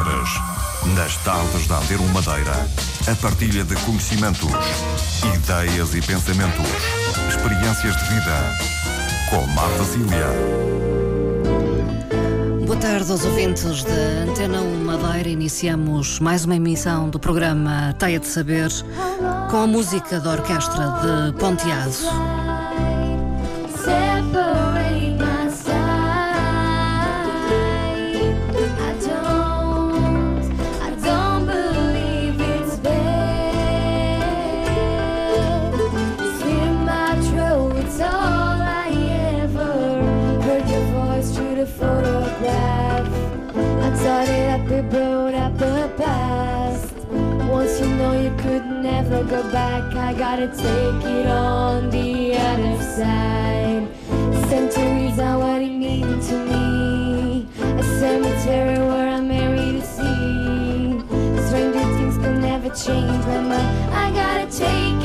saberes. Nas tardes da Antero Madeira, a partilha de conhecimentos, ideias e pensamentos, experiências de vida. Com Marta Cília. Boa tarde aos ouvintes da Antena 1 Madeira. Iniciamos mais uma emissão do programa Teia de Saber com a música da Orquestra de Ponteado. Never go back. I gotta take it on the other side. Centuries are what it means to me. A cemetery where I'm married to see. Stranger things can never change my mind. I gotta take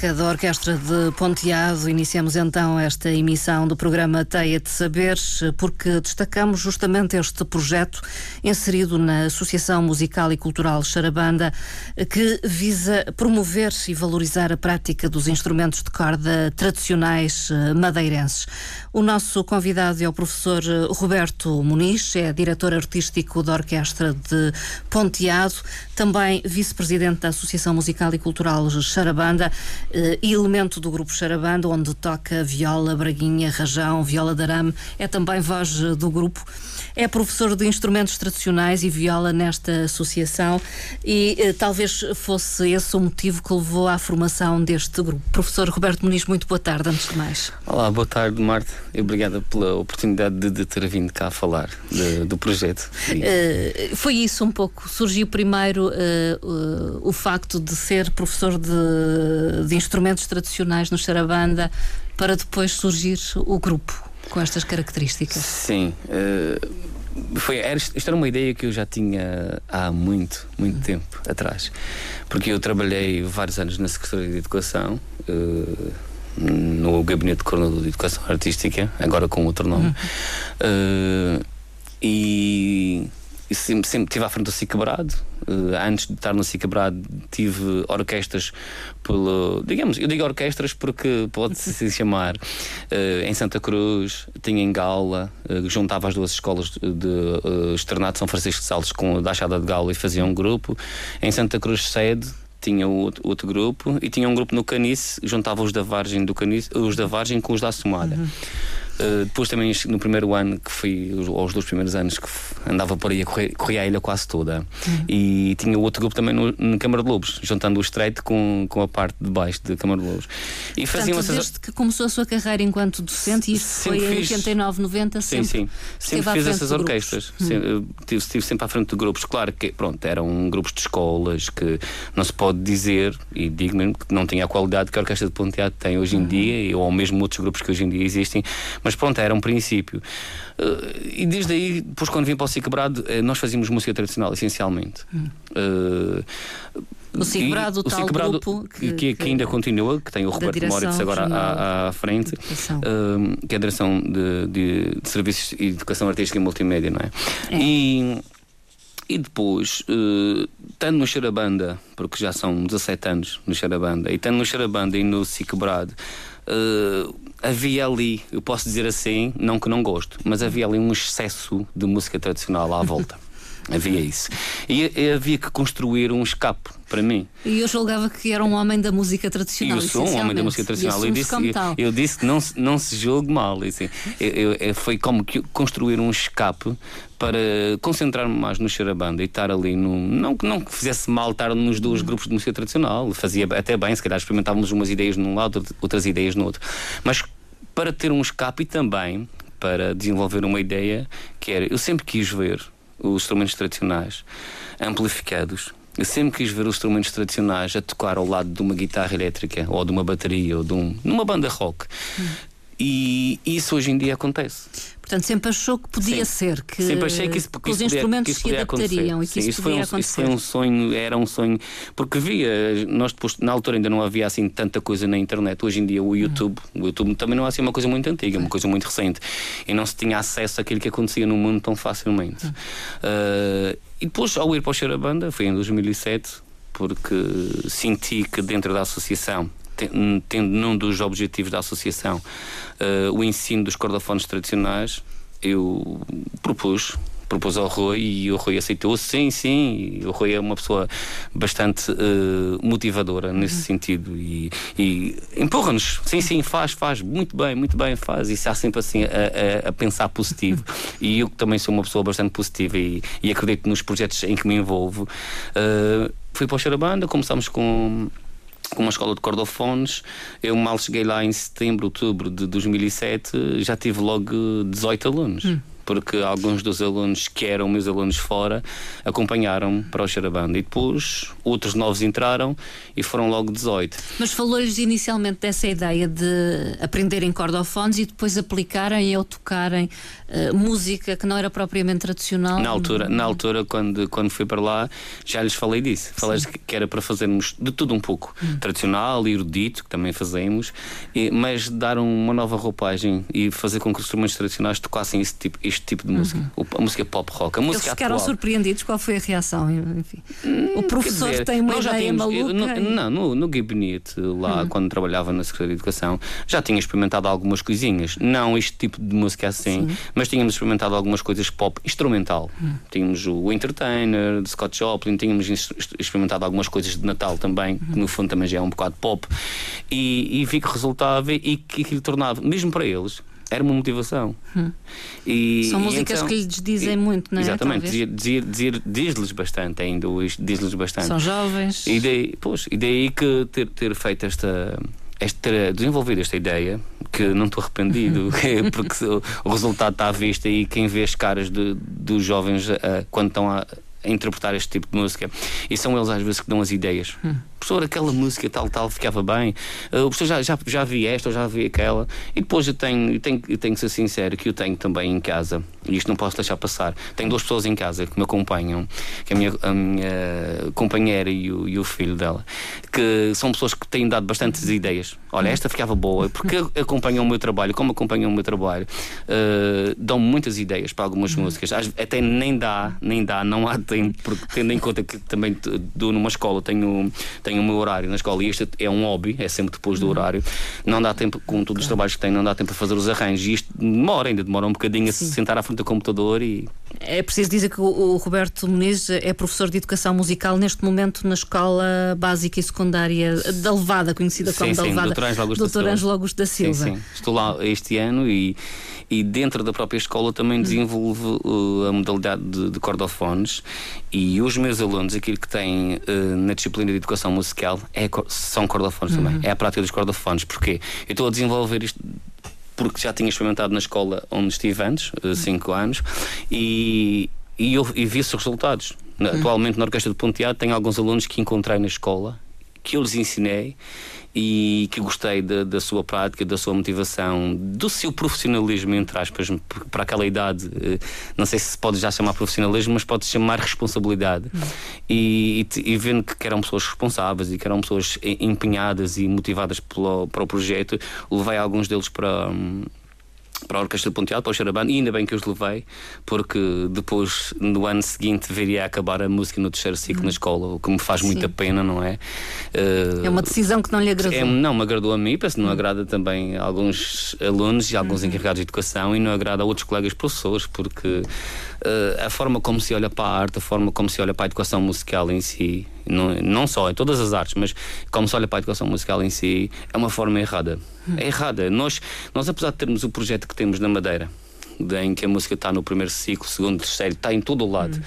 Música da Orquestra de Ponteado, iniciamos então esta emissão do programa Teia de Saberes, porque destacamos justamente este projeto inserido na Associação Musical e Cultural Charabanda, que visa promover e valorizar a prática dos instrumentos de corda tradicionais eh, madeirenses. O nosso convidado é o professor eh, Roberto Muniz, é diretor artístico da Orquestra de Ponteado, também vice-presidente da Associação Musical e Cultural Charabanda eh, e elemento do grupo Charabanda, onde toca viola, braguinha, rajão, viola de arame, é também voz eh, do grupo. É professor de instrumentos tradicionais e viola nesta associação e talvez fosse esse o motivo que levou à formação deste grupo. Professor Roberto Muniz, muito boa tarde, antes de mais. Olá, boa tarde, Marta. Obrigada pela oportunidade de, de ter vindo cá falar de- do projeto. Eh, foi isso um pouco. Surgiu primeiro eh, o- o facto de ser professor de, de instrumentos tradicionais no Charabanda para depois surgir o grupo com estas características. Sim, eh, foi, era, isto era uma ideia que eu já tinha há muito, muito tempo atrás. Porque eu trabalhei vários anos na Secretaria de Educação, uh, no Gabinete de Coordenador de Educação Artística, agora com outro nome. Uh, e e sempre, sempre estive à frente do Cicabrado. Uh, antes de estar no Cicabrado, tive orquestras pelo. Digamos, eu digo orquestras porque pode-se chamar. Uh, em Santa Cruz, tinha em Gaula, uh, juntava as duas escolas de, de Externato São Francisco de Sales com a da Achada de Gaula e fazia um grupo. Em Santa Cruz, sede, tinha outro, outro, grupo e tinha um grupo no Canice, juntava os da Vargem do Canice, os da Vargem com os da Assomada. Uhum. Uh, depois também no primeiro ano, que fui, aos dois primeiros anos, que andava por aí a correr, corria a ilha quase toda. Uhum. E tinha outro grupo também no, no Câmara de Lobos, juntando o estreito com, com a parte de baixo da Câmara de Lobos. E faziam Portanto, essas... desde que começou a sua carreira enquanto docente, e isto foi fiz... em 89, 90, sempre, sim, sim. sempre fiz essas orquestras. Uhum. Sempre, estive, estive sempre à frente de grupos. Claro que, pronto, eram grupos de escolas que não se pode dizer, e digo mesmo que não tinha a qualidade que a Orquestra de Ponteado tem hoje em uhum. dia, ou mesmo outros grupos que hoje em dia existem, mas pronto, era um princípio. Uh, e desde aí, depois quando vim para o Cic Quebrado, uh, nós fazíamos música tradicional, essencialmente. Uh, o Cibrado, o tal Cibrado, grupo que, que, que, ainda continua, que tem o Roberto Moritz agora à, à, frente, uh, que é a direção de, de, de, Serviços e Educação Artística e Multimédia, não é? é. E, e depois, uh, no Xarabanda, porque já são 17 anos no Xarabanda, e estando no Xarabanda e no Ciquebrado, uh, havia ali, eu posso dizer assim, não que não gosto, mas havia ali um excesso de música tradicional à volta. havia isso. E, e, havia que construir um escape para mim. E eu julgava que era um homem da música tradicional. Eu sou um homem da música tradicional. Eu disse, eu, eu, disse que não, não se julgue mal. Assim. Eu, eu, foi como que construir um escape para concentrar-me mais no Xarabanda e estar ali no. Não que não fizesse mal estar nos dois grupos de música tradicional, fazia até bem, se calhar experimentávamos umas ideias num lado, outras ideias no outro. Mas para ter um escape e também para desenvolver uma ideia que era. Eu sempre quis ver os instrumentos tradicionais amplificados. Eu sempre quis ver os instrumentos tradicionais a tocar ao lado de uma guitarra elétrica ou de uma bateria ou de um, numa banda rock. Hum. E isso hoje em dia acontece. Portanto, sempre achou que podia Sim. ser, que, sempre achei que, isso, que, que os instrumentos se adaptariam e que Sim, isso, podia foi um, acontecer. Isso foi um sonho, era um sonho, porque via, nós depois, na altura ainda não havia assim tanta coisa na internet. Hoje em dia o YouTube, o YouTube também não é assim uma coisa muito antiga, uma coisa muito recente. E não se tinha acesso àquilo que acontecia no mundo tão facilmente. Uh, e depois, ao ir para o Xerabanda, foi em 2007, porque senti que dentro da associação tendo num dos objetivos da associação uh, o ensino dos cordofones tradicionais, eu propus propôs ao Rui e o Rui aceitou, sim, sim. O Rui é uma pessoa bastante uh, motivadora nesse uhum. sentido e, e empurra-nos, sim, sim, faz, faz, muito bem, muito bem, faz. E está sempre assim a, a, a pensar positivo. e eu também sou uma pessoa bastante positiva e, e acredito nos projetos em que me envolvo. Uh, fui para o Xarabanda, começámos com com uma escola de cordofones. Eu mal cheguei lá em setembro, outubro de 2007, já tive logo 18 alunos. Hum porque alguns dos alunos que eram meus alunos fora acompanharam para o Xarabanda e depois outros novos entraram e foram logo 18. Mas falou-lhes inicialmente dessa ideia de aprenderem cordofones e depois aplicarem ou tocarem uh, música que não era propriamente tradicional? Na altura, na altura quando, quando fui para lá, já lhes falei disso. Falei que era para fazermos de tudo um pouco. Hum. Tradicional, erudito, que também fazemos, e, mas dar uma nova roupagem e fazer com que os instrumentos tradicionais tocassem esse tipo, este tipo de música. Uhum. A música pop rock. A música Eles ficaram atual. surpreendidos? Qual foi a reação? Enfim. Hum, o professor dizer, tem uma ideia tínhamos, maluca? No, e... Não, no, no gabinete, lá uhum. quando trabalhava na Secretaria de Educação, já tinha experimentado algumas coisinhas. Não este tipo de música assim, Sim. Mas tínhamos experimentado algumas coisas pop instrumental. Uhum. Tínhamos o Entertainer, de Scott Joplin, tínhamos experimentado algumas coisas de Natal também, que no fundo também já é um bocado pop. E, e vi que resultava e que aquilo tornava, mesmo para eles, era uma motivação. Hum. E, São músicas então, que lhes dizem e, muito, não é? Exatamente, diz-lhes bastante ainda diz-lhes bastante. São jovens. E daí, pois, e daí que ter, ter feito esta. Este, desenvolver esta ideia que não estou arrependido porque o resultado está à vista e quem vê as caras de, dos jovens uh, quando estão a, a interpretar este tipo de música e são eles às vezes que dão as ideias hum. Professor, aquela música tal, tal, ficava bem. Uh, o professor já, já, já vi esta ou já vi aquela. E depois eu tenho, eu tenho, eu tenho que ser sincero que eu tenho também em casa, e isto não posso deixar passar. Tenho duas pessoas em casa que me acompanham, que é a minha, a minha companheira e o, e o filho dela, que são pessoas que têm dado bastantes ideias. Olha, esta ficava boa, porque acompanham o meu trabalho, como acompanham o meu trabalho, uh, dão muitas ideias para algumas músicas. Às- Até nem dá, nem dá, não há tempo, porque tendo em conta que também dou numa escola, tenho, tenho o meu horário na escola e este é um hobby, é sempre depois do horário, não dá tempo, com todos os trabalhos que tenho, não dá tempo a fazer os arranjos. E isto demora, ainda demora um bocadinho a se sentar à frente do computador e É preciso dizer que o, Roberto Muniz é professor de educação musical neste momento na Escola Básica e Secundária da Levada, conhecida como Sim, da sim, Levada. Dr. Ângelo Augusto. Silva. Ângelo Augusto da Sim, Silva. sim. Estou lá este ano e, e dentro da própria escola também desenvolvo uh, a modalidade de, de cordofones e os meus alunos, aquilo que têm uh, na disciplina de educação musical é, são cordofones também. É a prática dos cordofones. Porquê? Eu estou a desenvolver isto porque já tinha experimentado na escola onde estive antes, 5 anos, e, e, eu, e vi esses resultados. Na- Atualmente na Orquestra de Ponteado tenho alguns alunos que encontrei na escola, que eu lhes ensinei e que gostei da, da sua prática, da sua motivação, do seu profissionalismo, entre aspas, para aquela idade. eh, Não sei se pode já chamar profissionalismo, mas pode chamar responsabilidade. E, e e vendo que eram pessoas responsáveis e que eram pessoas e- empenhadas e motivadas pelo, para o projeto, levei alguns deles para. Para a Orquestra de Ponteado, para o Xarabano, e ainda bem que os levei, porque depois, no ano seguinte, viria a acabar a música no terceiro ciclo na escola, o que me faz muita Sim. pena, não é? Eh, É uma decisão que não lhe agradou. é, não me agradou a mim, penso que não agrada também a alguns alunos e alguns encarregados de educação e não agrada a outros colegas professores, porque eh, a forma como se olha para a arte, a forma como se olha para a educação musical em si, não, não só em todas as artes, mas como se olha para a educação musical em si, é uma forma errada. É errada. Nós, nós, apesar de termos o projeto que temos na Madeira, de- em que a música está no primeiro ciclo, segundo, terceiro, está em todo o lado,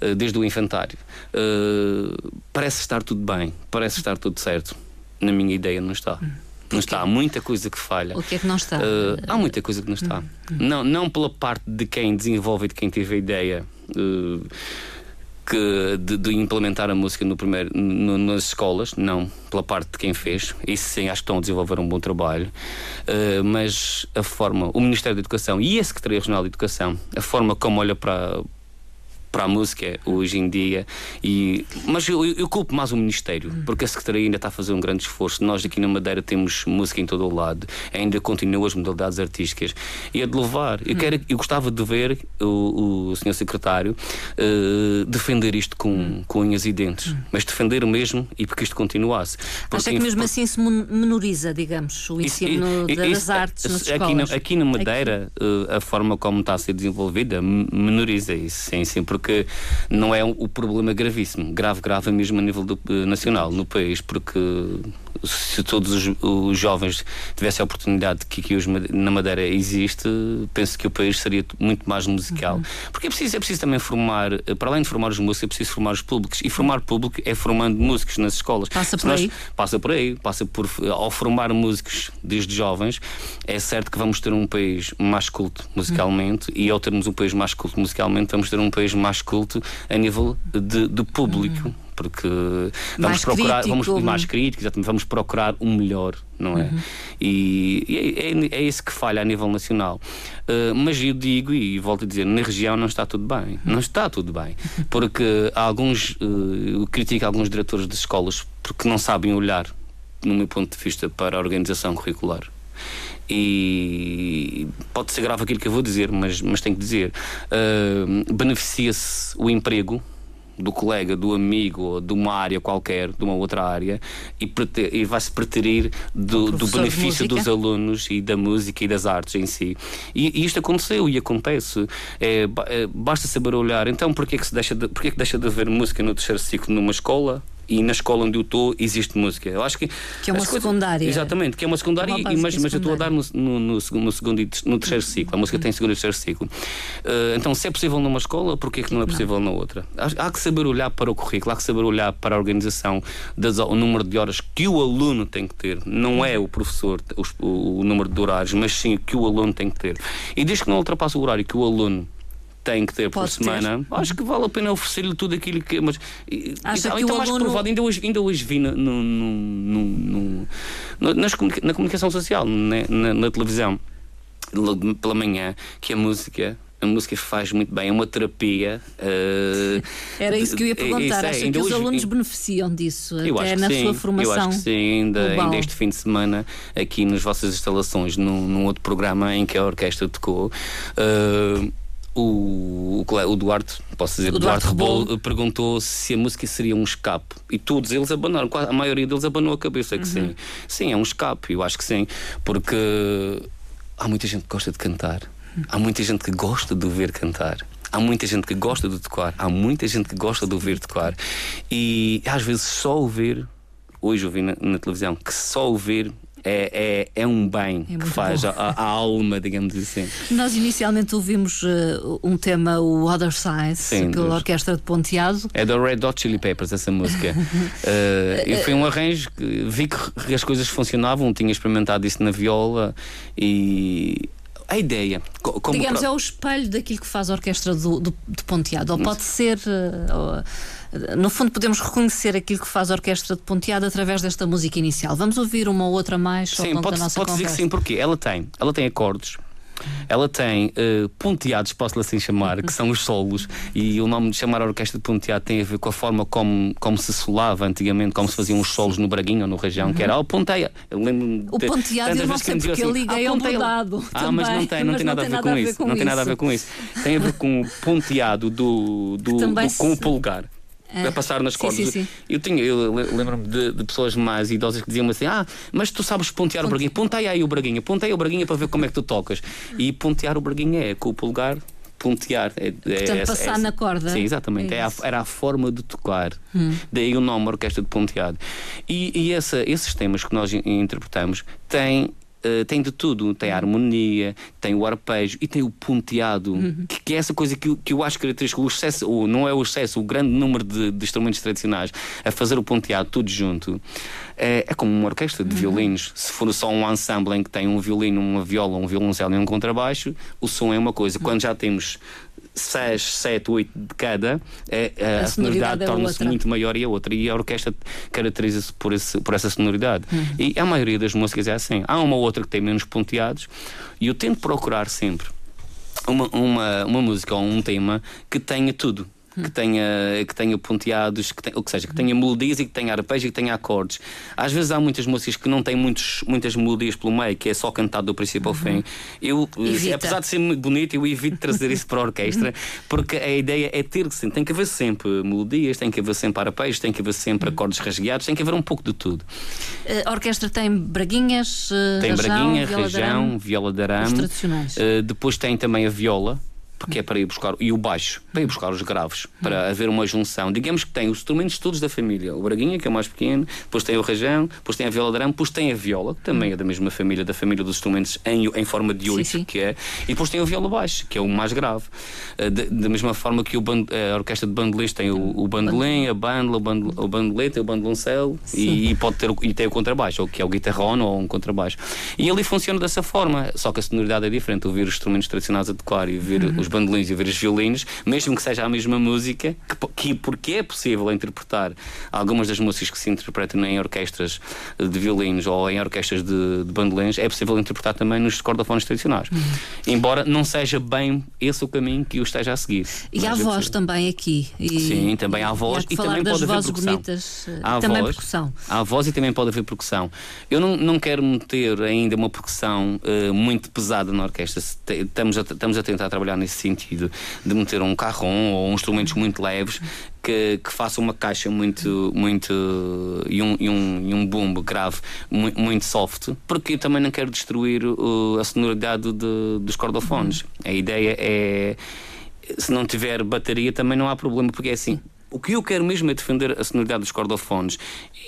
eh, desde o infantário. Eh, parece estar tudo bem, parece estar tudo certo. Na minha ideia, não está. Não está. Há muita coisa que falha. O que é que não está? Eh, há muita coisa que não está. Não, não pela parte de quem desenvolve e de quem teve a ideia. eh, que de, de implementar a música no primeiro, no- nas escolas, não pela parte de quem fez. Isso sim, acho que estão a desenvolver um bom trabalho. Eh, mas a forma, o Ministério da Educação e a Secretaria Regional de Educação, a forma como olha para para a música hoje em dia e mas eu, eu culpo mais o Ministério porque a Secretaria ainda está a fazer um grande esforço nós aqui na Madeira temos música em todo o lado ainda continuam as modalidades artísticas e é de louvar eu, quero, eu gostava de ver o, o Sr. Secretário eh, defender isto com, com unhas e dentes mas defender mesmo e porque isto continuasse Acha Porque- que mesmo assim se menoriza, digamos, o isso- ensino i- das isso- artes nas aqui escolas? Na, aqui na Madeira, eh, a forma como está a ser desenvolvida menoriza isso, sim, sim, porque não é o, o problema gravíssimo, grave, grave mesmo a nível do- eh, nacional, no país, porque se todos os, os jovens tivessem a oportunidade que aqui na Madeira existe, penso que o país seria muito mais musical. Uhum. Porque é preciso, é preciso também formar, eh, para além de formar os músicos, é preciso formar os públicos. E formar público é formando músicos nas escolas. Passa por aí. passa por aí, passa por ao formar músicos desde jovens, é certo que vamos ter um país mais culto musicalmente e ao termos um país mais culto musicalmente, vamos ter um país mais culto a nível de, de público. Porque vamos Mais procurar, crítico. vamos mais crítico, exatamente, vamos procurar um melhor, não é? E, e é, é, é isso que falha a nível nacional. Uh, mas eu digo e volto a dizer, na região não está tudo bem. Não está tudo bem. Porque há alguns, uh, eu critico alguns diretores de escolas porque não sabem olhar, no meu ponto de vista, para a organização curricular. E pode ser grave aquilo que eu vou dizer, mas, mas tenho que dizer. Uh, Beneficia-se o emprego do colega, do amigo, ou de uma área qualquer, de uma outra área, e, e vai-se preterir do, do benefício dos alunos e da música e das artes em si. E, e isto aconteceu e acontece. É, é, basta saber olhar. Então, porquê que, se deixa de, porquê que deixa de haver música no terceiro ciclo numa escola? E na escola onde eu estou existe música. Eu acho que. Que é uma as coisas- secundária. Exatamente, que é uma secundária, Uma e- mas, mas eu estou a dar no, no, no no segundo e no terceiro ciclo. A música tem segundo e terceiro ciclo. Eh, então, se é possível numa escola, porquê que não é possível na outra? Há, há que saber olhar para o currículo, há que saber olhar para a organização, das, o número de horas que o aluno tem que ter. Não é o professor os- o, o número de horários, mas sim que o aluno tem que ter. E desde que não ultrapasse o horário que o aluno tem que ter por Pode ter. semana, acho que vale a pena oferecer-lhe tudo aquilo que. Mas, e- Acha então, que o então mais aluno- provado, ainda hoje, ainda hoje vi no, no- no- no- nas na comunicação social, na, na- na televisão, logo pela manhã, que a música. A música faz muito bem, é uma terapia. eh, Era isso que eu ia é- é perguntar. é, Acha que os hoje- alunos beneficiam disso, eu até acho que na sim, sua formação? Eu acho que sim, ainda, global? ainda este fim de semana, aqui nas vossas instalações, num, num outro programa em que a orquestra tocou. eh, o, o, Duarte, posso dizer, O Duarte Duarte Rebolo, Rebolo. perguntou se a música seria um escape. E todos eles abanaram, a maioria deles abanou a cabeça que Uhum. sim. Sim, é um escape, eu acho que sim. Porque há muita gente que gosta de cantar, há muita gente que gosta de ouvir cantar. Há muita gente que gosta de tocar, há muita gente que gosta de ouvir tocar. E às vezes só ouvir, hoje ouvi na, na televisão, que só ouvir é, é, é um bem É que faz a, alma, digamos assim. Nós inicialmente ouvimos eh, um tema, o Other Side, Sim, pela dos- Orquestra de Ponteado. É da Red Hot Chili Peppers essa música. Eh, e foi um arranjo que vi que as coisas funcionavam, tinha experimentado isso na viola e a ideia. co- Como Digamos, pro- é o espelho daquilo que faz a Orquestra do, do- de Ponteado. Ou pode ser. eh, ou, eh, no fundo, podemos reconhecer aquilo que faz a Orquestra de Ponteado através desta música inicial. Vamos ouvir uma ou outra mais ao Sim, pode, da nossa pode dizer que sim, porque ela tem, ela tem acordes. Ela tem eh, ponteados, posso-lhe assim chamar, que são os solos, e o nome de chamar a orquestra de ponteado tem a ver com a forma como, como se solava antigamente, como se faziam os solos no Braguinho ou no Região, que era oh, ponteia. Eu lembro-me O ponteado, eu não sei porque assim, liguei "Ah, ao ponteia." bordado Ah, mas não tem, não tem nada a ver com isso. Não tem nada a ver com isso. Tem a ver com o ponteado do, do, do- com o polegar. É. A passar nas cordas. sim, sim. Eu, tinha, eu le- lembro-me de, de pessoas mais idosas que diziam assim: Ah, mas tu sabes pontear o braguinha, ponteia aí o braguinha, ponteia o braguinha para ver como é que tu tocas. E pontear o braguinha é com o polegar. Pontear é, é Portanto, essa- passar essa- na corda. Sim, exatamente. É É a- era a forma de tocar. Daí o nome Orquestra de Ponteado. E, e essa- esses temas que nós in- interpretamos têm. Eh, tem de tudo, tem a harmonia, tem o arpejo e tem o ponteado, que, que é essa coisa que, eu- que eu acho característica, o excesso, ou não é o excesso, o grande número de, de instrumentos tradicionais a fazer o ponteado tudo junto. É, é como uma orquestra de violinos. Se for só um ensemble em que tem um violino, uma viola, um violoncelo e um contrabaixo, o som é uma coisa. Quando já temos 6, 7, 8 de cada, é, é, A a, sonoridade é torna-se muito maior e a outra. E a orquestra caracteriza-se por, esse- por essa sonoridade. Uhum. E a maioria das músicas é assim. Há uma ou outra que tem menos ponteados e eu tento procurar sempre uma, uma, uma música ou um tema que tenha tudo. Que tenha, que tenha ponteados, que tenha, ou que seja, que tenha melodias e que tenha arpejos e que tenha acordes. Às vezes há muitas músicas que não têm muitos, muitas melodias pelo meio, que é só cantado do princípio ao fim. Eu, eh, Evita. apesar de ser muito bonito, eu evito trazer isso para a orquestra, porque a ideia é ter que tem que haver sempre melodias, tem que haver sempre arpejos, tem que haver sempre acordes rasgueados, tem que haver um pouco de tudo. Eh, A orquestra tem braguinhas, eh, Tem rajão, braguinha, viola de rajão, arame. viola de Os arame. tradicionais. Uh, depois tem também a viola, porque é para ir buscar, e o baixo, para ir buscar os graves, para haver uma junção. Digamos que tem os instrumentos todos da família. O braguinha, que é o mais pequeno, depois tem o rajão, depois tem a viola de arame, depois tem a viola, que também é da mesma família, da família dos instrumentos em, em forma de oito, que é, e depois tem o viola baixo, que é o mais grave. Uh, da- da mesma forma que o ban- a orquestra de bandolim tem o, o bandolim, a bandla, o, bandol, o bandolete, o bandoloncelo e, e pode ter e tem o contrabaixo, ou que é o guitarrón ou um contrabaixo. E ali funciona dessa forma, só que a sonoridade é diferente. Ouvir os instrumentos tradicionais a tocar e ouvir Uhum. os bandolins e ouvir os violinos, mesmo que seja a mesma música, que, que porque é possível interpretar algumas das músicas que se interpretam em orquestras de violinos ou em orquestras de, de bandolins, é possível interpretar também nos cordofones tradicionais. Uhum. Embora não seja bem esse o caminho que eu esteja a seguir. E há voz também aqui. E, Sim, também há voz e falar também pode haver vozes percussão. bonitas. eh, Há também voz, percussão. Há voz e também pode haver percussão. Eu não, não quero meter ainda uma percussão eh, muito pesada na orquestra. Estamos a, estamos a tentar trabalhar nesse sentido, de meter um carrom ou instrumentos muito leves que, que façam uma caixa muito. muito e, um, e, um, e um bumbo grave mu- muito soft, porque eu também não quero destruir uh, a sonoridade de- dos cordofones. A ideia é se não tiver bateria também não há problema, porque é assim. O que eu quero mesmo é defender a sonoridade dos cordofones.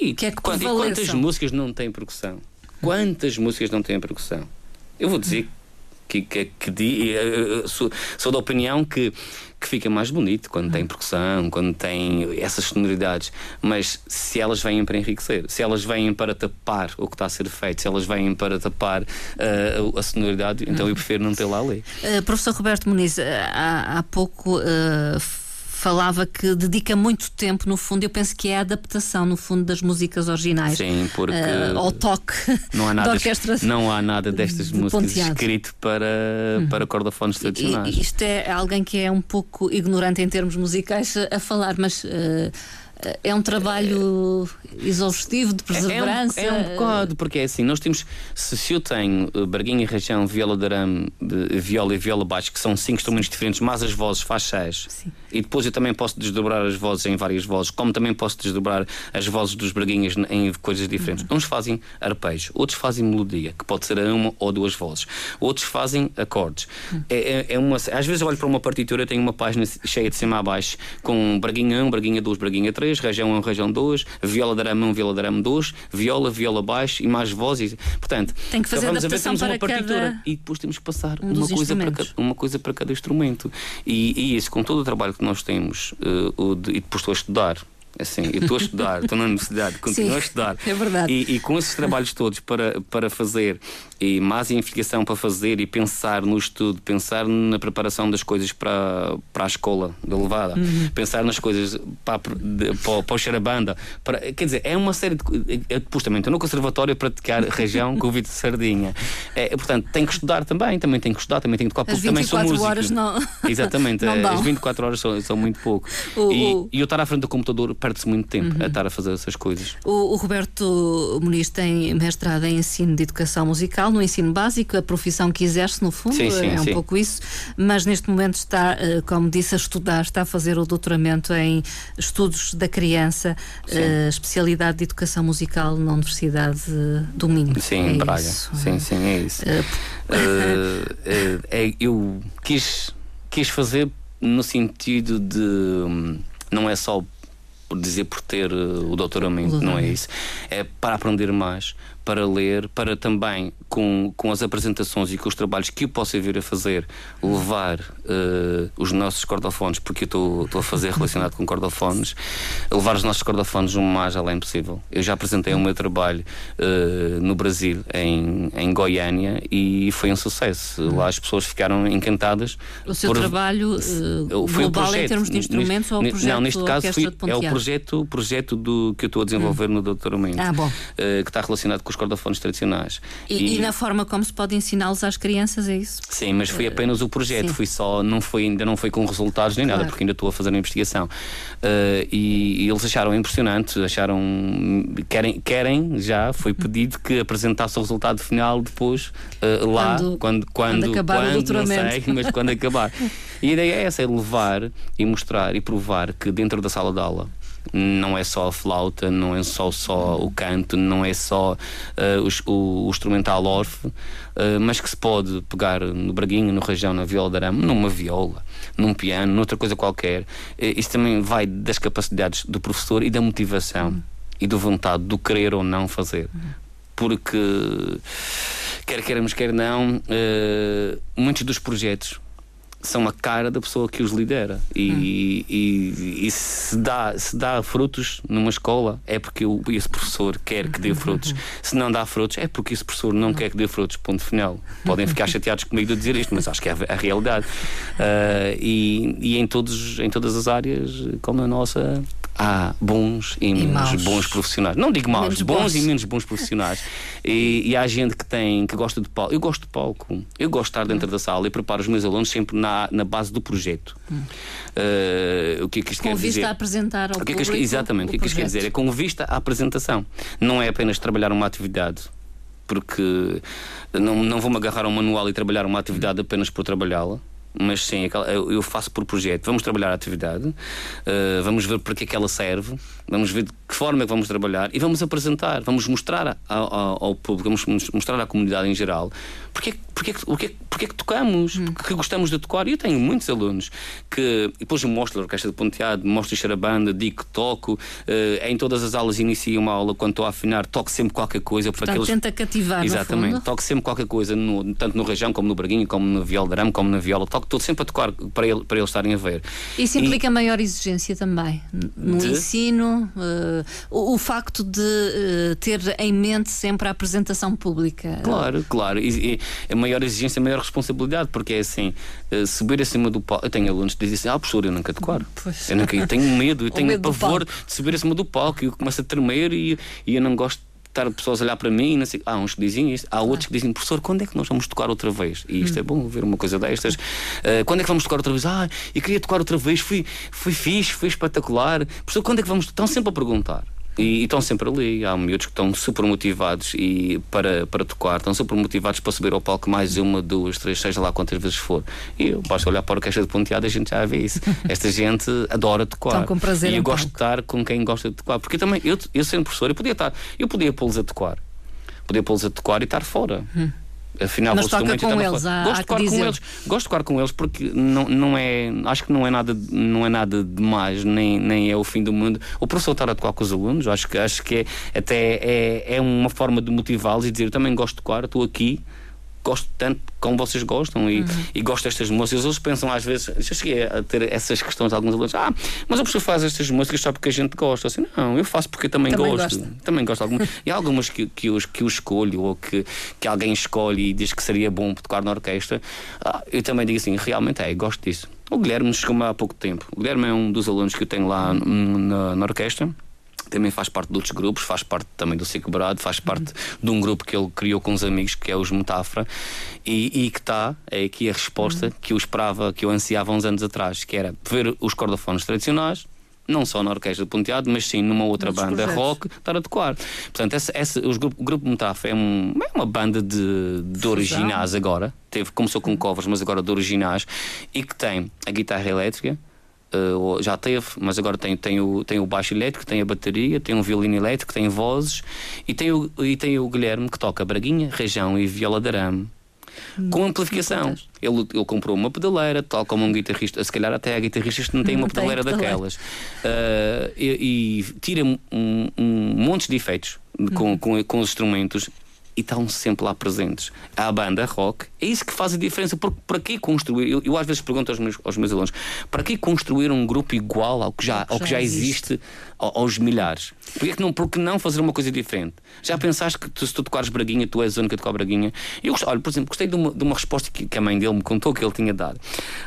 E, Que é que e quantas músicas não têm percussão? Quantas músicas não têm percussão? Eu vou dizer que, que, que di- eh, eh, sou, sou da opinião que que fica mais bonito quando tem percussão, quando tem essas sonoridades, mas se elas vêm para enriquecer, se elas vêm para tapar o que está a ser feito, se elas vêm para tapar eh, a- a sonoridade, então eu prefiro não tê-la ali. Uh, professor Roberto Muniz, uh, há, há pouco uh, falava que dedica muito tempo, no fundo, eu penso que é a adaptação, no fundo, das músicas originais. Sim, porque uh, ao toque não há da nada, orquestra. não há nada destas de músicas ponteado. escrito para, para cordofones tradicionais. E, isto é alguém que é um pouco ignorante em termos musicais a, a falar, mas uh, é um trabalho exaustivo de perseverança. É um, é um bocado, porque é assim, nós temos, se, se eu tenho uh, barguinha e região, viola de arame, viola e viola baixo, que são cinco instrumentos diferentes, mas as vozes faz seis. Sim. E depois eu também posso desdobrar as vozes em várias vozes, como também posso desdobrar as vozes dos barguinhas em coisas diferentes. Uns fazem arpejos, outros fazem melodia, que pode ser a uma ou duas vozes. Outros fazem acordes. É, é- é uma, às vezes eu olho para uma partitura, tenho uma página cheia de cima a baixo, com barguinha 1, barguinha 2, barguinha 3, região 1, região 2, viola de arame 1, viola de arame 2, viola, viola baixo e mais vozes. Portanto, Tem que fazer vamos a ver, adaptação temos uma partitura cada e depois temos que passar um uma, coisa para cada, uma coisa para cada instrumento. E, e isso, com todo o trabalho que nós temos, o de- e depois estou a estudar. Assim, eu estou a estudar, estou na universidade, continuo Sim, a estudar. é verdade. E, e com esses trabalhos todos para, para fazer, e mais investigação para fazer, e pensar no estudo, pensar na preparação das coisas para, para a escola de levada, Uhum. pensar nas coisas para, de- para, para o Xarabanda, para, quer dizer, é uma série de. co- Eu depois também estou no conservatório a praticar região com o Vitor Sardinha. É, portanto, tenho que estudar também, também tenho que estudar, também tenho que tocar, porque também sou 24 músico. horas não- Exatamente, não dão. as 24 horas são, são muito pouco. O- e, o- e eu estar à frente do computador perde-se muito tempo Uhum. a estar a fazer essas coisas. O, o Roberto Muniz tem mestrado em ensino de educação musical, no ensino básico, a profissão que exerce, no fundo, Sim, sim, é um sim. pouco isso, mas neste momento está, eh, como disse, a estudar, está a fazer o doutoramento em estudos da criança, eh, especialidade de educação musical na Universidade do Minho. Sim, é em Braga. isso. Sim, sim, é isso. É, eu quis, quis fazer no sentido de. hum, Não é só dizer por ter o doutoramento, não é isso. É para aprender mais, para ler, para também, com, com as apresentações e com os trabalhos que eu possa vir a fazer, levar eh, os nossos cordofones, porque eu estou a fazer relacionado com cordofones, levar os nossos cordofones o mais além possível. Eu já apresentei o meu trabalho eh, no Brasil, em, em Goiânia, e foi um sucesso. Lá as pessoas ficaram encantadas. O seu por- trabalho eh, foi o global em projeto. termos de Neste- instrumentos ou o projeto Não, neste caso fui- é o projeto, o projeto do, que eu estou a desenvolver no doutoramento. Ah, bom. que está relacionado com os cordofones tradicionais. E, e na forma como se pode ensiná-los às crianças, é isso? Sim, mas foi apenas o projeto, sim. fui só, não foi, ainda não foi com resultados nem nada, Claro. porque ainda estou a fazer a investigação. Eh, e, e eles acharam impressionante, acharam. Querem, querem já, foi pedido que apresentasse o resultado final depois eh, lá, Quando- quando, quando, quando quando, não sei, mas quando acabar. E a ideia é essa, é levar e mostrar e provar que dentro da sala de aula não é só a flauta, não é só, só o canto, não é só os- o, o instrumental orfe, eh, mas que se pode pegar no braguinho, no rajão, na viola de arame, numa viola, num piano, noutra coisa qualquer. Eh, isso também vai das capacidades do professor e da motivação e da vontade do querer ou não fazer. Porque, quer queiramos, quer não, eh, muitos dos projetos são a cara da pessoa que os lidera. E, e- e se, dá, se dá frutos numa escola é porque o- esse professor quer que dê frutos. Se não dá frutos é porque esse professor não quer que dê frutos ponto final. Podem ficar chateados comigo de dizer isto mas acho que é a, a realidade. Ah, e, e em, todos, em todas as áreas como a nossa há bons e, menos maus. bons profissionais. Não digo maus, bons, bons. e menos bons profissionais. E, e há gente que tem que gosta de palco. Eu gosto de palco. Eu gosto de estar dentro da sala e preparo os meus alunos sempre na, na base do projeto. Eh, o que é que isto Com quer vista dizer? a apresentar ao o que é que isto- exatamente o que é que isto quer dizer? É com vista à apresentação. Não é apenas trabalhar uma atividade porque não, não vou-me agarrar a um manual e trabalhar uma atividade apenas por trabalhá-la mas sim, eu faço por projeto. Vamos trabalhar a atividade, eh, vamos ver para que é que ela serve, vamos ver de que forma é que vamos trabalhar e vamos apresentar, vamos mostrar a- ao, ao público, vamos mos- mostrar à comunidade em geral porque, é que- porque, é que- o que é que- porque é que tocamos, porque gostamos de tocar. E eu tenho muitos alunos que e depois eu mostro a orquestra de ponteado, mostro a banda, digo que toco, eh, em todas as aulas inicio uma aula quando estou a afinar, toco sempre qualquer coisa para Portanto, que eles tenta cativar, Exatamente. Toco sempre qualquer coisa, no- tanto no rajão, como no braguinho, como no viola de arame, como na viola. Toco tudo sempre a tocar para, ele- para eles estarem a ver. Isso implica maior exigência também no De? ensino, eh, o, o facto de eh, ter em mente sempre a apresentação pública. Claro, claro. E, e a maior exigência, a maior responsabilidade, porque é assim, eh, subir acima do palco. Eu tenho alunos que dizem assim: ah, professor, eu nunca decoro. Pois. Eu, nunca, eu tenho medo, eu tenho medo do pavor de subir acima do palco e eu começo a tremer e, e eu não gosto estar pessoas a olhar para mim. e Não sei. Há uns que dizem isto, há outros que dizem, professor, quando é que nós vamos tocar outra vez? E isto é bom ver uma coisa destas. Eh, quando é que vamos tocar outra vez? Ah, eu queria tocar outra vez, fui, fui fixe, foi espetacular. Professor, quando é que vamos? Estão sempre a perguntar. E, e estão sempre ali. Há miúdos que estão super motivados e para, para tocar, estão super motivados para subir ao palco mais uma, duas, três, seja lá quantas vezes for. E eu basta olhar para a orquestra de ponteada e a gente já vê isso. Esta gente adora tocar. Estão com prazer e eu gosto de palco. estar com quem gosta de tocar. Porque também, eu, eu sendo professor, eu podia estar, eu podia pô-los a tocar. Podia pô-los a tocar e estar fora. Afinal. Mas toca e com estava eles, há- gosto há de tocar com eles. Gosto de tocar com eles porque não, não é, acho que não é nada, não é nada demais, nem, nem é o fim do mundo. O professor estar a tocar com os alunos, acho que, acho que é, até é, é uma forma de motivá-los e dizer: Eu também gosto de tocar, estou aqui. Gosto tanto como vocês gostam e, e gosto destas músicas. Eles pensam às vezes, já cheguei a ter essas questões de alguns alunos: Ah, mas o professor faz estas músicas só porque a gente gosta. Assim, não, eu faço porque eu também, Também gosto. gosta. Também gosto de algumas. e há algumas que, que, eu, que eu escolho ou que, que alguém escolhe e diz que seria bom tocar na orquestra. Ah, eu também digo assim: realmente é, gosto disso. O Guilherme chegou-me há pouco tempo. O Guilherme é um dos alunos que eu tenho lá hum, na, na orquestra. Também faz parte de outros grupos, faz parte também do Cico Brado, faz parte de um grupo que ele criou com os amigos, que é os Metáfora, e, e que está, é aqui a resposta que eu esperava, que eu ansiava uns anos atrás, que era ver os cordofones tradicionais, não só na Orquestra de Ponteado, mas sim numa outra Noutros banda projetos. rock, estar a tocar. Portanto, essa, essa, os grupo, o grupo Metáfora é, um- é uma banda de, de originais agora, Teve, começou com covers, mas agora de originais, e que tem a guitarra elétrica, Uh, já teve, mas agora tem, tem, o, tem o baixo elétrico, tem a bateria, tem um violino elétrico, tem vozes e tem o, e tem o Guilherme que toca braguinha, reijão e viola de arame. Com amplificação. Ele, ele comprou uma pedaleira, tal como um guitarrista. Se calhar até há guitarristas que não têm Não uma pedaleira pedaleira. daquelas. Uh, e, e tira um, um monte de efeitos com, com, com os instrumentos e estão sempre lá presentes. A banda rock, é isso que faz a diferença. Porque para que construir? Eu, eu às vezes pergunto aos meus, aos meus alunos: para que construir um grupo igual ao que já, ao que já existe aos milhares? Porque não, porque não fazer uma coisa diferente? Já pensaste que tu, se tu tocares Braguinha, tu és a única a tocar Braguinha? Eu olha, por exemplo, gostei de uma, de uma resposta que, que a mãe dele me contou que ele tinha dado.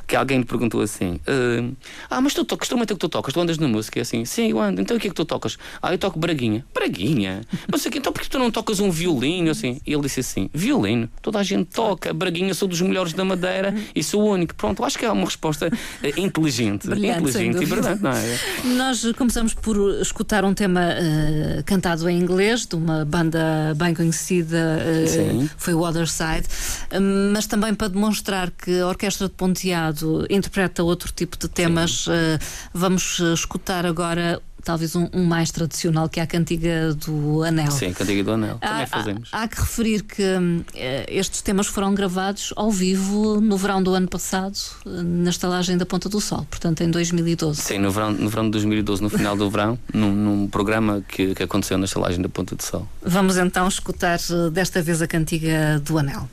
Que alguém lhe perguntou assim: "Ah, Ah, mas tu tocas, que é que tu tocas? Tu andas na música? E assim, sim, eu ando. Então o que é que tu tocas? Ah, eu toco Braguinha. Braguinha? O quê, então porquê tu não tocas um violino? Assim, e ele disse assim: Violino? Toda a gente toca. Braguinha, sou dos melhores da Madeira e sou o único. Pronto, acho que é uma resposta eh, inteligente. Brilhante, inteligente e verdade, não é? Nós começamos por escutar um tema eh, cantado em inglês, de uma banda bem conhecida, Sim. foi o Other Side, Hum, mas também para demonstrar que a Orquestra de Ponteado interpreta outro tipo de temas, vamos escutar agora talvez um, um mais tradicional, que é a cantiga do Anel. Sim, Cantiga do Anel. Há, Também fazemos. há- há que referir que eh, estes temas foram gravados ao vivo no verão do ano passado, eh, na estalagem da Ponta do Sol, portanto em 2012. Sim, no verão, no verão de 2012, no final do verão, num, num programa que, que aconteceu na estalagem da Ponta do Sol. Vamos então escutar eh, desta vez a cantiga do Anel.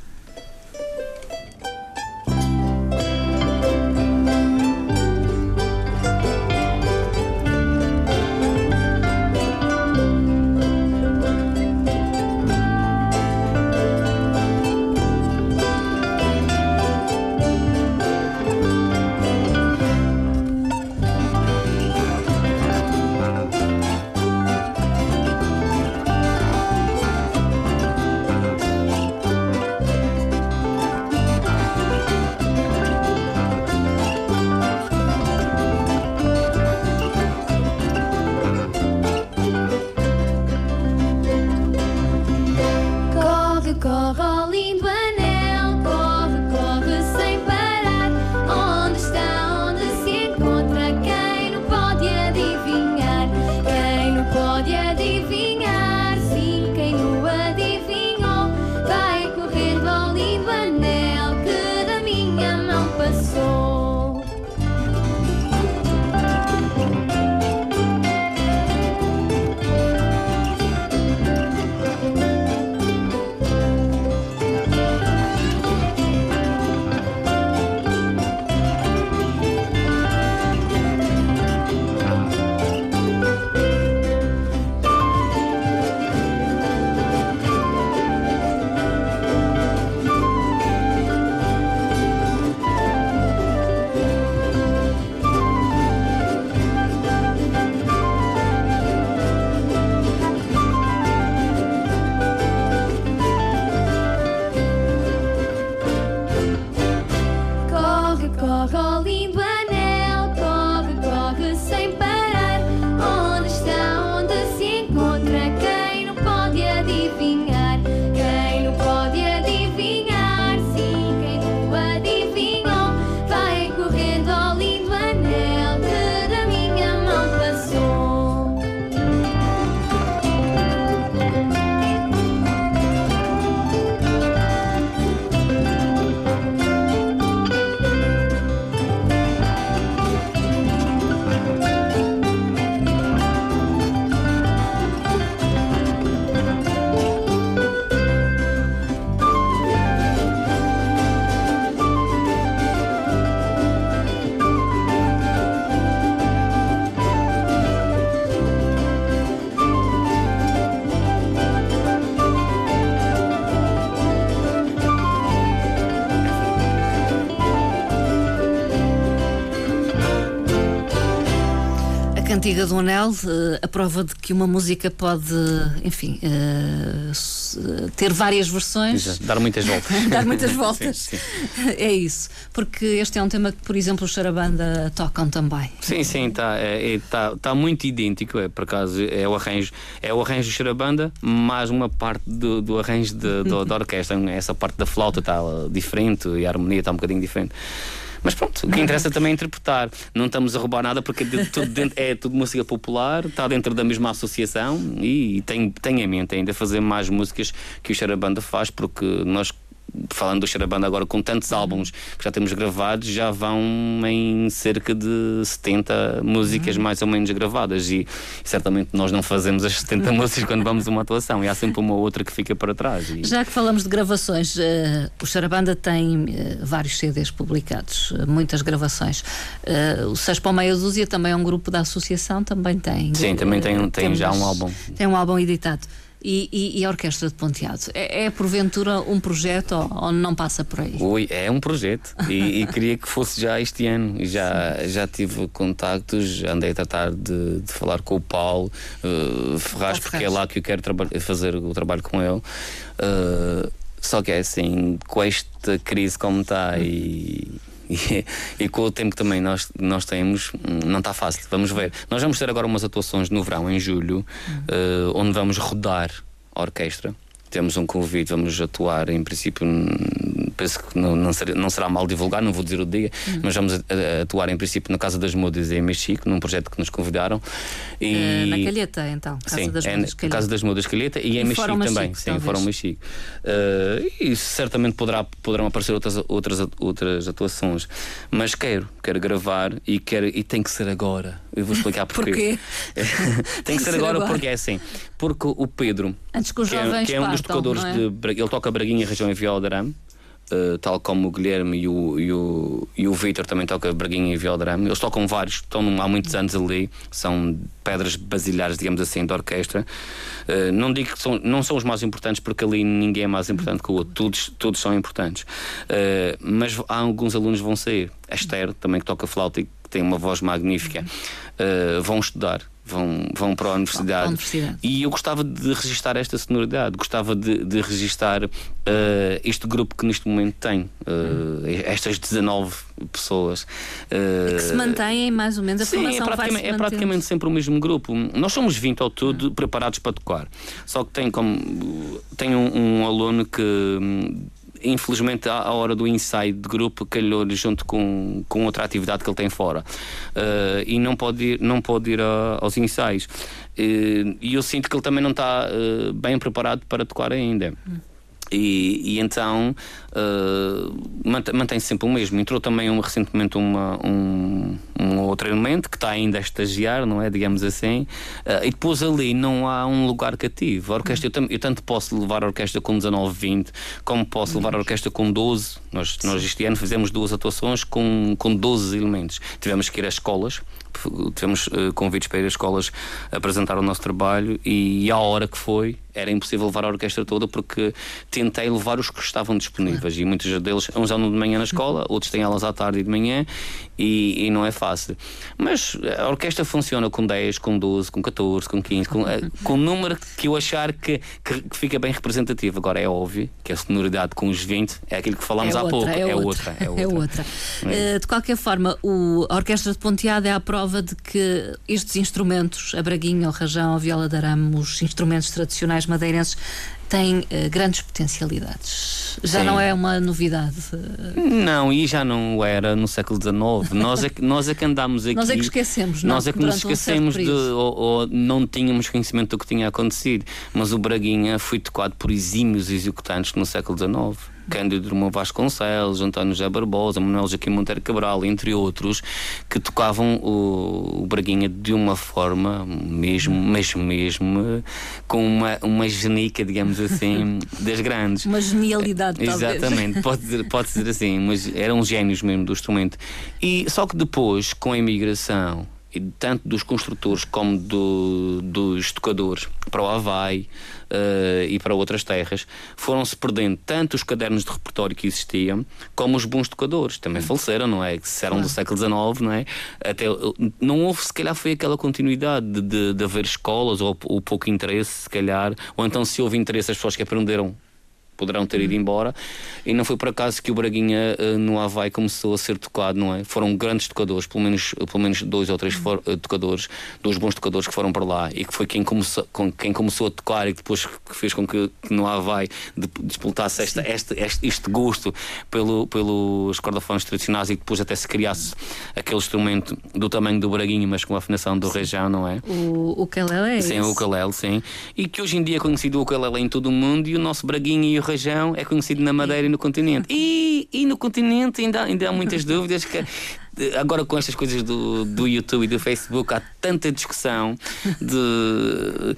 Cantiga do Anel, eh, a prova de que uma música pode, enfim, eh, ter várias versões. Exato, Dar muitas voltas. Dar muitas voltas. Sim, sim. É isso. Porque este é um tema que, por exemplo, os Charabanda tocam também. Sim, sim, está é, é, tá, tá muito idêntico, é por acaso, é o arranjo, é o arranjo de Xarabanda, mais uma parte do, do arranjo de, do- da orquestra, essa parte da flauta está diferente e a harmonia está um bocadinho diferente. Mas pronto, o que interessa também é interpretar. Não estamos a roubar nada porque de- tudo dentro- é tudo música popular, está dentro da mesma associação e, e tem, tem em mente ainda fazer mais músicas que o Xarabanda faz, porque nós falando do Xarabanda agora com tantos álbuns que já temos gravados, já vão em cerca de 70 músicas mais ou menos gravadas e certamente nós não fazemos as 70 músicas quando vamos a uma atuação e há sempre uma outra que fica para trás. E- Já que falamos de gravações, eh, o Charabanda tem eh, vários CDs publicados, eh, muitas gravações. O Seis para Meia Dúzia também é um grupo da associação, também tem. Sim, também tem, tem já um álbum. Tem um álbum editado. E, e- e a Orquestra de Ponteado? É, é porventura um projeto ou, ou não passa por aí? Ui, é um projeto e, e queria que fosse já este ano. Já, já tive contactos, andei a tratar de, de falar com o Paulo eh, Ferraz, porque é Ferraz. lá que eu quero fazer o trabalho com ele. Eh, só que é assim, com esta crise como está e. E, e com o tempo que também nós, nós temos, não está fácil. Vamos ver. Nós vamos ter agora umas atuações no verão, em julho, eh, onde vamos rodar a orquestra. Temos um convite, vamos atuar, em princípio, penso que não, não, será, não será mal divulgar, não vou dizer o dia, mas vamos a- a- atuar, em princípio, na Casa das Mudas em Mexico, num projeto que nos convidaram. E, Eh, na Calheta, então, Casa Sim, das é Mudas Calheta. Casa das Mudas Calheta e em Mexico também. Mexico, sim, talvez. Fórum Mexico. Eh, e certamente poderá, poderão aparecer outras, outras, outras atuações. Mas quero, quero gravar e, quero, e tem que ser agora. Eu vou explicar porquê. Porquê? tem que ser agora, porque é assim. Porque o Pedro, Antes que os que é, jovens que é um dos tocadores é? de ele toca Braguinha, região e viola de arame. eh, tal como o Guilherme e o, e o, e o Vítor também toca Braguinha e arame. Eles tocam vários, estão há muitos anos ali, são pedras basilares, digamos assim, da orquestra. Eh, não digo que são, não são os mais importantes, porque ali ninguém é mais importante que o outro, todos, todos são importantes. Eh, mas há alguns alunos que vão sair. A Esther, também que toca flauta e tem uma voz magnífica, eh, vão estudar. Vão, vão para a universidade. Universidade. E eu gostava de registar esta sonoridade, gostava de, de registar eh, este grupo que neste momento tem, eh, estas 19 pessoas. eh, Que se mantêm mais ou menos, a Sim, é formação vai praticamente, é praticamente sempre o mesmo grupo. Nós somos 20 ao todo preparados para tocar. Só que tem como tem um, um aluno que infelizmente à, hora do ensaio de grupo calhou-lhe junto com, com outra atividade que ele tem fora. Eh, e não pode ir, não pode ir a- aos ensaios Eh, e eu sinto que ele também não está eh, bem preparado para tocar ainda e, e então uh, mant- mantém-se sempre o mesmo. Entrou também um, recentemente uma, um, um outro elemento que está ainda a estagiar, não é? Digamos assim. Uh, e depois ali não há um lugar cativo. A orquestra, eu, eu tanto posso levar a orquestra com 19, 20, como posso levar a orquestra com 12. Nós, nós este ano fizemos duas atuações com, com 12 elementos. Tivemos que ir às escolas, tivemos uh, convites para ir às escolas apresentar o nosso trabalho e à hora que foi Era impossível levar a orquestra toda porque tentei levar os que estavam disponíveis. E muitos deles, uns andam de manhã na escola, outros têm aulas à tarde e de manhã e, e não é fácil. Mas a orquestra funciona com 10, com 12, com 14, com 15, com, eh, com o número que eu achar que, que, fica bem representativo. Agora é óbvio que a sonoridade com os 20 é aquilo que falámos é há outra, pouco. É, É outra. outra. É outra. Eh, De qualquer forma, o, a Orquestra de Ponteado é a prova de que estes instrumentos, a braguinha, o rajão, a viola de arame, os instrumentos tradicionais madeirenses, têm eh, grandes potencialidades. Já Sim. não é uma novidade. Não, e já não era no século XIX. Nós é que, nós é que andámos aqui. Nós é que esquecemos, não? Nós é que nos Durante um certo esquecemos de. período. Ou, ou não tínhamos conhecimento do que tinha acontecido. Mas o Braguinha foi tocado por exímios executantes no século XIX. Cândido Drummond Vasconcelos, António José Barbosa, Manuel Joaquim Monteiro Cabral, entre outros, que tocavam o, o Braguinha de uma forma mesmo, mesmo, mesmo, com uma, uma genica, digamos assim, das grandes. Uma genialidade, talvez. Exatamente, pode dizer, pode dizer assim, mas eram gênios mesmo do instrumento. E só que depois, com a imigração, tanto dos construtores como do- dos tocadores para o Havaí eh, e para outras terras, foram-se perdendo tanto os cadernos de repertório que existiam, como os bons tocadores. Também faleceram, não é? Que eram do século XIX, não é? Até, não houve, se calhar, foi aquela continuidade de, de, de haver escolas ou, ou pouco interesse, se calhar, ou então se houve interesse, as pessoas que aprenderam poderão ter ido embora. E não foi por acaso que o Braguinha eh, no Havaí começou a ser tocado, não é? Foram grandes tocadores, pelo menos, pelo menos dois ou três for- eh, tocadores, dois bons tocadores que foram para lá e que foi quem começou, com, quem começou a tocar e que depois fez com que, que no Havaí despoltasse esta, este, este, este gosto pelo, pelos cordofones tradicionais e que depois até se criasse aquele instrumento do tamanho do Braguinha, mas com a afinação do região, não é? O, o Calé é Sim, o ukulele, sim. E que hoje em dia é conhecido o ukulele em todo o mundo e o nosso Braguinha e o É conhecido na Madeira e no continente. E, e no continente ainda, ainda há muitas dúvidas que. Agora com estas coisas do, do YouTube e do Facebook há tanta discussão de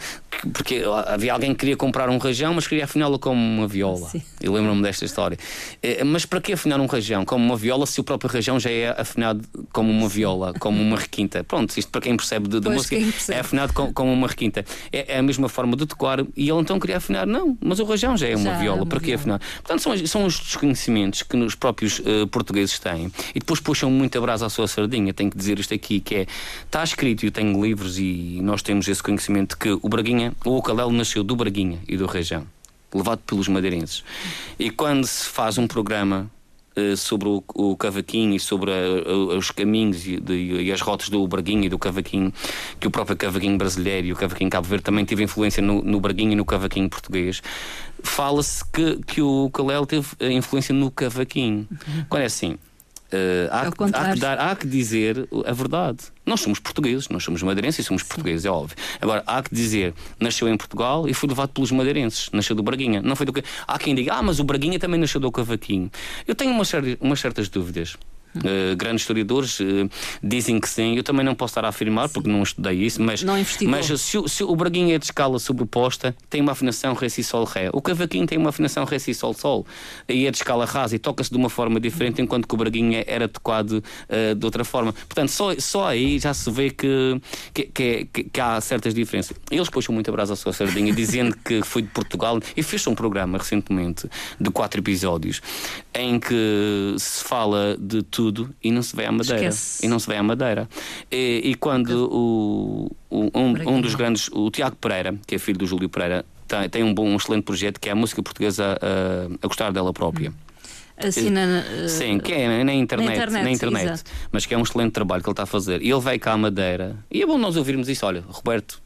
porque havia alguém que queria comprar um rajão, mas queria afiná-lo como uma viola. Sim. Eu lembro-me desta história. Eh, Mas para que afinar um rajão como uma viola se o próprio rajão já é afinado como uma viola, como uma requinta? Pronto, isto para quem percebe de, de música percebe. é afinado com, como uma requinta. É, é a mesma forma de tocar e ele então queria afinar. Não, mas o rajão já é uma Já é viola, uma para que afinar? Portanto, são, são os desconhecimentos que os próprios eh, portugueses têm e depois puxam muita brasa à sua sardinha. Tenho que dizer isto aqui: que é, está escrito e eu tenho livros e nós temos esse conhecimento que o Braguinha, o Ucalelo nasceu do Braguinha e do Rajão, levado pelos madeirenses. E quando se faz um programa eh, sobre o, o cavaquinho e sobre a- a- os caminhos e, de- e as rotas do Braguinho e do cavaquinho, que o próprio cavaquinho brasileiro e o cavaquinho Cabo Verde também teve influência no, no Braguinho e no cavaquinho português, fala-se que, que o Calel teve eh, influência no cavaquinho. Quando é assim. Eh, há, É que- há, que dar, há que dizer a verdade. Nós somos portugueses, nós somos madeirenses e somos portugueses, é óbvio. Agora, há que dizer, nasceu em Portugal e foi levado pelos madeirenses, nasceu do Braguinha. Não foi do que. Há quem diga, ah, mas o Braguinha também nasceu do Cavaquinho. Eu tenho umas, cer- umas certas dúvidas. Uh, grandes historiadores uh, dizem que sim, eu também não posso estar a afirmar porque não estudei isso, mas, mas se, o- se o Braguinha é de escala sobreposta, tem uma afinação Ré, Si, Sol, Ré. O Cavaquinho tem uma afinação Ré, Si, Sol, Sol. E é de escala rasa e toca-se de uma forma diferente, enquanto que o Braguinha era tocado uh, de outra forma. Portanto, só, só aí já se vê que, que, que, é- que- que há certas diferenças. Eles puxam muito a brasa à sua sardinha, dizendo que foi de Portugal e fez um programa recentemente de quatro episódios em que se fala de tudo e não se vê a madeira. Esquece. E não se vê a madeira. E, e quando o, o- um, um dos grandes, o Tiago Pereira, que é filho do Júlio Pereira, tem, tem um bom, um excelente projeto que é a música portuguesa a, a gostar dela própria. Assim na, eh, Sim, que é na internet, na internet, na internet, mas que é um excelente trabalho que ele está a fazer. E ele veio cá à Madeira. E é bom nós ouvirmos isso. Olha, Roberto,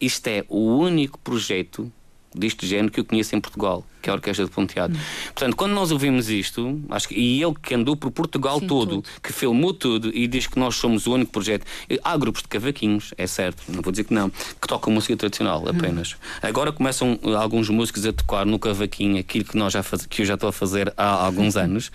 isto é o único projeto deste género que eu conheço em Portugal, que é a Orquestra de Ponteado. Portanto, quando nós ouvimos isto, acho que, e ele que andou por Portugal Sim, todo, tudo. que filmou tudo e diz que nós somos o único projeto. Há grupos de cavaquinhos, é certo, não vou dizer que não, que tocam música tradicional apenas. Agora começam uh, alguns músicos a tocar no cavaquinho aquilo que, nós já faz, que eu já estou a fazer há alguns anos.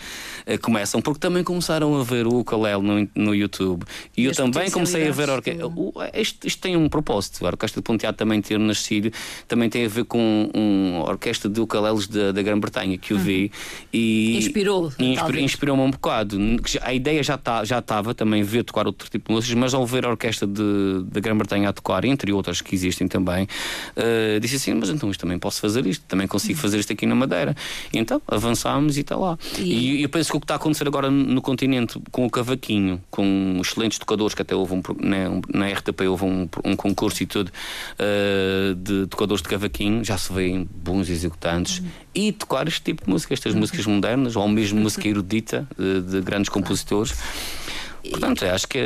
Uh, começam porque também começaram a ver o ukulele no, no YouTube. E eu as também comecei a ver a orquestra. O- Isto, isto tem um propósito. A Orquestra de Ponteado também ter nascido também tem a ver com uma orquestra de ukulele da, da Grã-Bretanha que eu vi e Inspirou, e inspirou- talvez. inspirou-me um bocado. A ideia já tá- já estava também ver tocar outro tipo de músicas, mas ao ver a orquestra da Grã-Bretanha a tocar, entre outras que existem também, eh, disse assim: Mas então isto também posso fazer isto, também consigo fazer isto aqui na Madeira. E então avançámos e está lá. E- E, eu penso que o que está a acontecer agora no continente com o cavaquinho, com excelentes tocadores, que até houve um, né, um- na RTP houve um, um concurso e tudo eh, de tocadores de cavaquinho, já se vêem bons executantes e tocar este tipo de música, estas músicas modernas, ou mesmo música erudita de, de grandes compositores. Portanto, eu acho que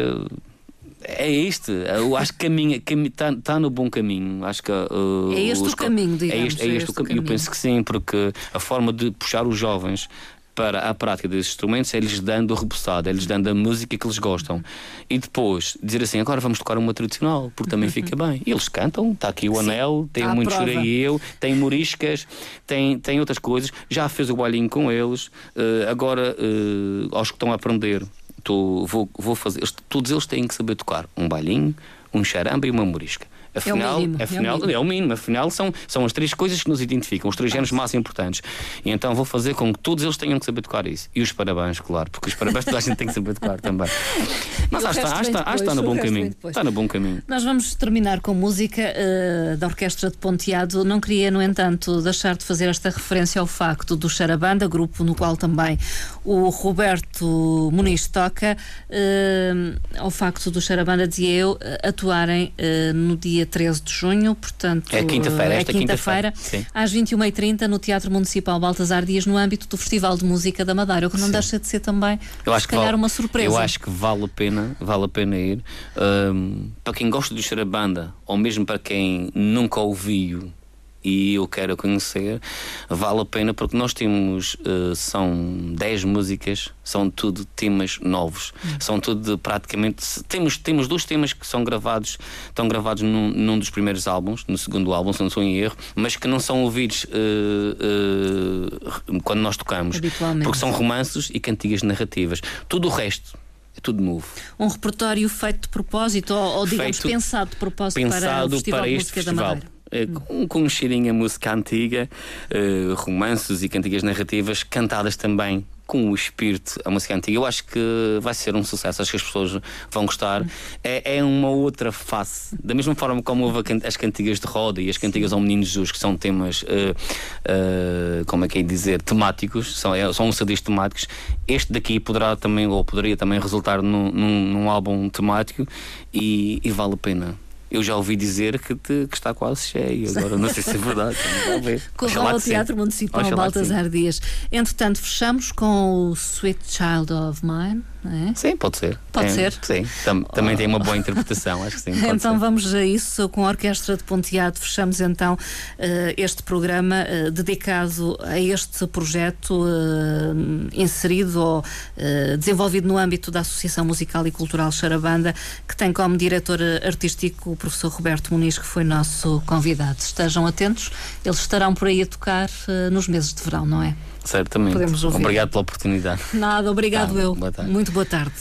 é, é isto. Eu acho que está tá no bom caminho. Acho que, uh, É este os o caminho, É digamos, este, é é este este o caminho. Eu caminho. penso que sim, porque a forma de puxar os jovens para a prática desses instrumentos é lhes dando o repousado, é lhes dando a música que eles gostam. E depois dizer assim, agora vamos tocar uma tradicional, porque também fica bem. E eles cantam, está aqui o anel, tem à muito prova. choraio, tem moriscas, tem, tem outras coisas. Já fez o bailinho com eles. eh, agora, eh, aos que estão a aprender, tô- vou, vou fazer. todos eles têm que saber tocar um bailinho, um charamba e uma morisca. Afinal, mínimo, é o afinal, mínimo. é o mínimo. Afinal, são, são as três coisas que nos identificam, os três géneros mais importantes. E então vou fazer com que todos eles tenham que saber tocar isso. E os parabéns, claro, porque os parabéns toda a gente tem que saber tocar também. Mas o acho que está, está, está no o bom caminho. Está no bom caminho. Nós vamos terminar com música eh, da Orquestra de Ponteado. Não queria, no entanto, deixar de fazer esta referência ao facto do Charabanda, grupo no qual também o Roberto Muniz toca, eh, ao facto do Charabanda, dizia eu, eh, atuarem eh, no dia 13 de junho, portanto. É quinta-feira, eh, esta é quinta-feira, sim. às 21h30, no Teatro Municipal Baltasar Dias, no âmbito do Festival de Música da Madeira, o que não deixa de ser também, Eu acho se que calhar, vale, uma surpresa. Eu acho que vale a pena, vale a pena ir. Ahm, para quem gosta de Charabanda, ou mesmo para quem nunca ouviu e eu quero conhecer, vale a pena porque nós temos, eh, são 10 músicas, são tudo temas novos. São tudo praticamente. Temos, temos dois temas que são gravados, estão gravados num, num dos primeiros álbuns, no segundo álbum, se não estou em erro, mas que não são ouvidos eh, eh, quando nós tocamos. Porque são romances e cantigas narrativas. Tudo o resto é tudo novo. Um repertório feito de propósito, ou, ou digamos, Feito- pensado de propósito para o Pensado Festival para este festival. Eh, Com, com um cheirinho a música antiga, eh, romances e cantigas narrativas, cantadas também com o espírito a música antiga. Eu acho que vai ser um sucesso, acho que as pessoas vão gostar. É, é uma outra face. Da mesma forma como houve as cantigas de roda e as cantigas ao Menino Jesus, que são temas, eh, eh, como é que é dizer, temáticos, são, é, são CDs temáticos. Este daqui poderá também, ou poderia também resultar num, num, num álbum temático e, e vale a pena. Eu já ouvi dizer que, te- que está quase cheio. Agora não sei se é verdade. Vamos ver. Corra Oxalá ao. Teatro Municipal Oxalá. Baltasar Dias. Entretanto, fechamos com o Sweet Child of Mine. não é? Sim, pode ser. Pode ser? Sim, tam- também tem uma boa interpretação, acho que sim. Então ser. vamos a isso com a Orquestra de Ponteado. Fechamos então eh, este programa eh, dedicado a este projeto eh, inserido ou desenvolvido no âmbito da Associação Musical e Cultural Charabanda, que tem como diretor artístico professor Roberto Muniz, que foi nosso convidado. Estejam atentos, eles estarão por aí a tocar eh, nos meses de verão, não é? Certamente. podemos ouvir. Obrigado pela oportunidade. Nada, obrigado Tá, eu. boa tarde. Muito boa tarde.